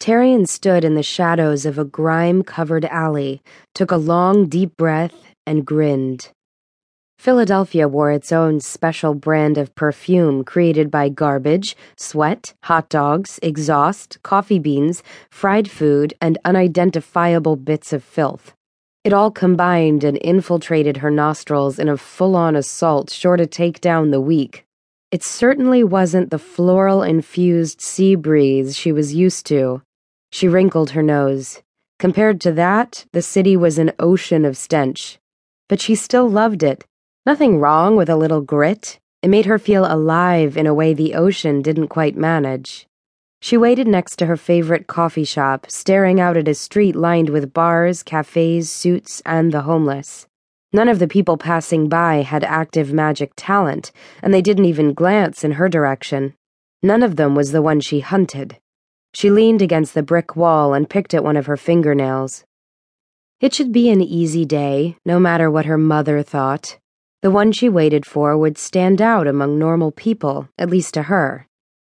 Tarian stood in the shadows of a grime covered alley, took a long, deep breath, and grinned. Philadelphia wore its own special brand of perfume created by garbage, sweat, hot dogs, exhaust, coffee beans, fried food, and unidentifiable bits of filth. It all combined and infiltrated her nostrils in a full on assault sure to take down the weak. It certainly wasn't the floral infused sea breeze she was used to. She wrinkled her nose. Compared to that, the city was an ocean of stench. But she still loved it. Nothing wrong with a little grit. It made her feel alive in a way the ocean didn't quite manage. She waited next to her favorite coffee shop, staring out at a street lined with bars, cafes, suits, and the homeless. None of the people passing by had active magic talent, and they didn't even glance in her direction. None of them was the one she hunted. She leaned against the brick wall and picked at one of her fingernails. It should be an easy day, no matter what her mother thought. The one she waited for would stand out among normal people, at least to her.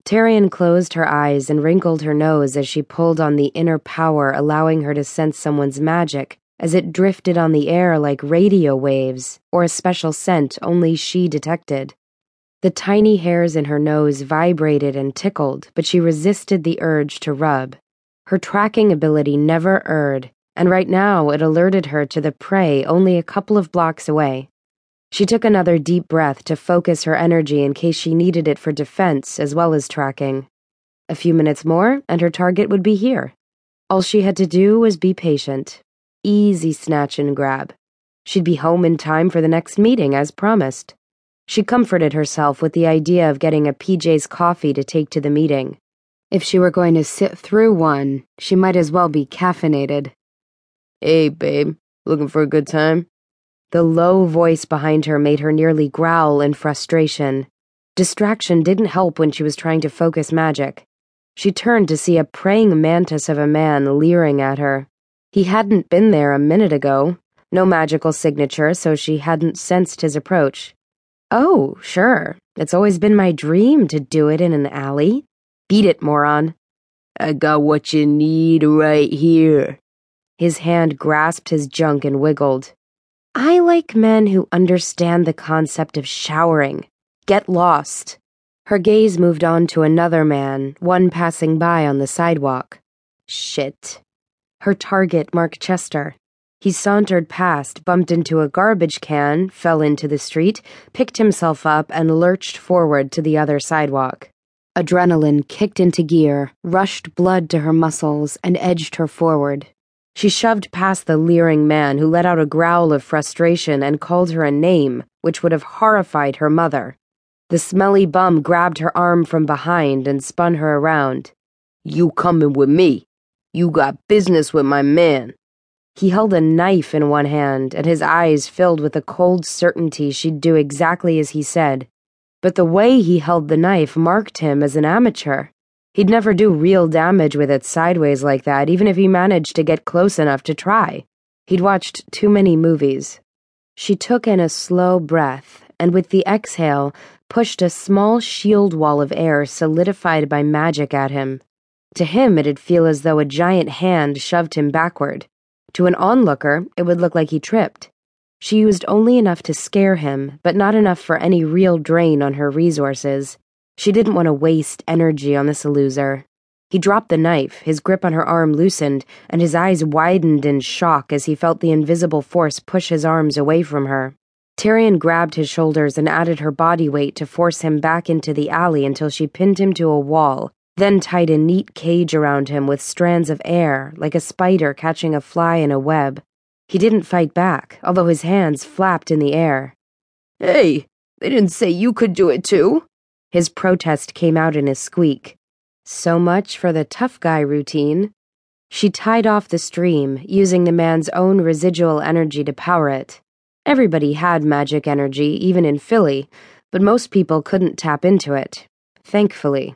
Tarian closed her eyes and wrinkled her nose as she pulled on the inner power allowing her to sense someone's magic as it drifted on the air like radio waves or a special scent only she detected. The tiny hairs in her nose vibrated and tickled, but she resisted the urge to rub. Her tracking ability never erred, and right now it alerted her to the prey only a couple of blocks away. She took another deep breath to focus her energy in case she needed it for defense as well as tracking. A few minutes more, and her target would be here. All she had to do was be patient. Easy snatch and grab. She'd be home in time for the next meeting, as promised. She comforted herself with the idea of getting a PJ's coffee to take to the meeting. If she were going to sit through one, she might as well be caffeinated. Hey, babe, looking for a good time? The low voice behind her made her nearly growl in frustration. Distraction didn't help when she was trying to focus magic. She turned to see a praying mantis of a man leering at her. He hadn't been there a minute ago. No magical signature, so she hadn't sensed his approach. Oh, sure. It's always been my dream to do it in an alley. Beat it, moron. I got what you need right here. His hand grasped his junk and wiggled. I like men who understand the concept of showering. Get lost. Her gaze moved on to another man, one passing by on the sidewalk. Shit. Her target, Mark Chester. He sauntered past, bumped into a garbage can, fell into the street, picked himself up, and lurched forward to the other sidewalk. Adrenaline kicked into gear, rushed blood to her muscles, and edged her forward. She shoved past the leering man who let out a growl of frustration and called her a name, which would have horrified her mother. The smelly bum grabbed her arm from behind and spun her around. You coming with me? You got business with my man. He held a knife in one hand, and his eyes filled with a cold certainty she'd do exactly as he said. But the way he held the knife marked him as an amateur. He'd never do real damage with it sideways like that, even if he managed to get close enough to try. He'd watched too many movies. She took in a slow breath, and with the exhale, pushed a small shield wall of air solidified by magic at him. To him, it'd feel as though a giant hand shoved him backward. To an onlooker, it would look like he tripped. She used only enough to scare him, but not enough for any real drain on her resources. She didn't want to waste energy on this loser. He dropped the knife, his grip on her arm loosened, and his eyes widened in shock as he felt the invisible force push his arms away from her. Tarian grabbed his shoulders and added her body weight to force him back into the alley until she pinned him to a wall, then tied a neat cage around him with strands of air, like a spider catching a fly in a web. He didn't fight back, although his hands flapped in the air. Hey, they didn't say you could do it too. His protest came out in a squeak. So much for the tough guy routine. She tied off the stream, using the man's own residual energy to power it. Everybody had magic energy, even in Philly, but most people couldn't tap into it. Thankfully.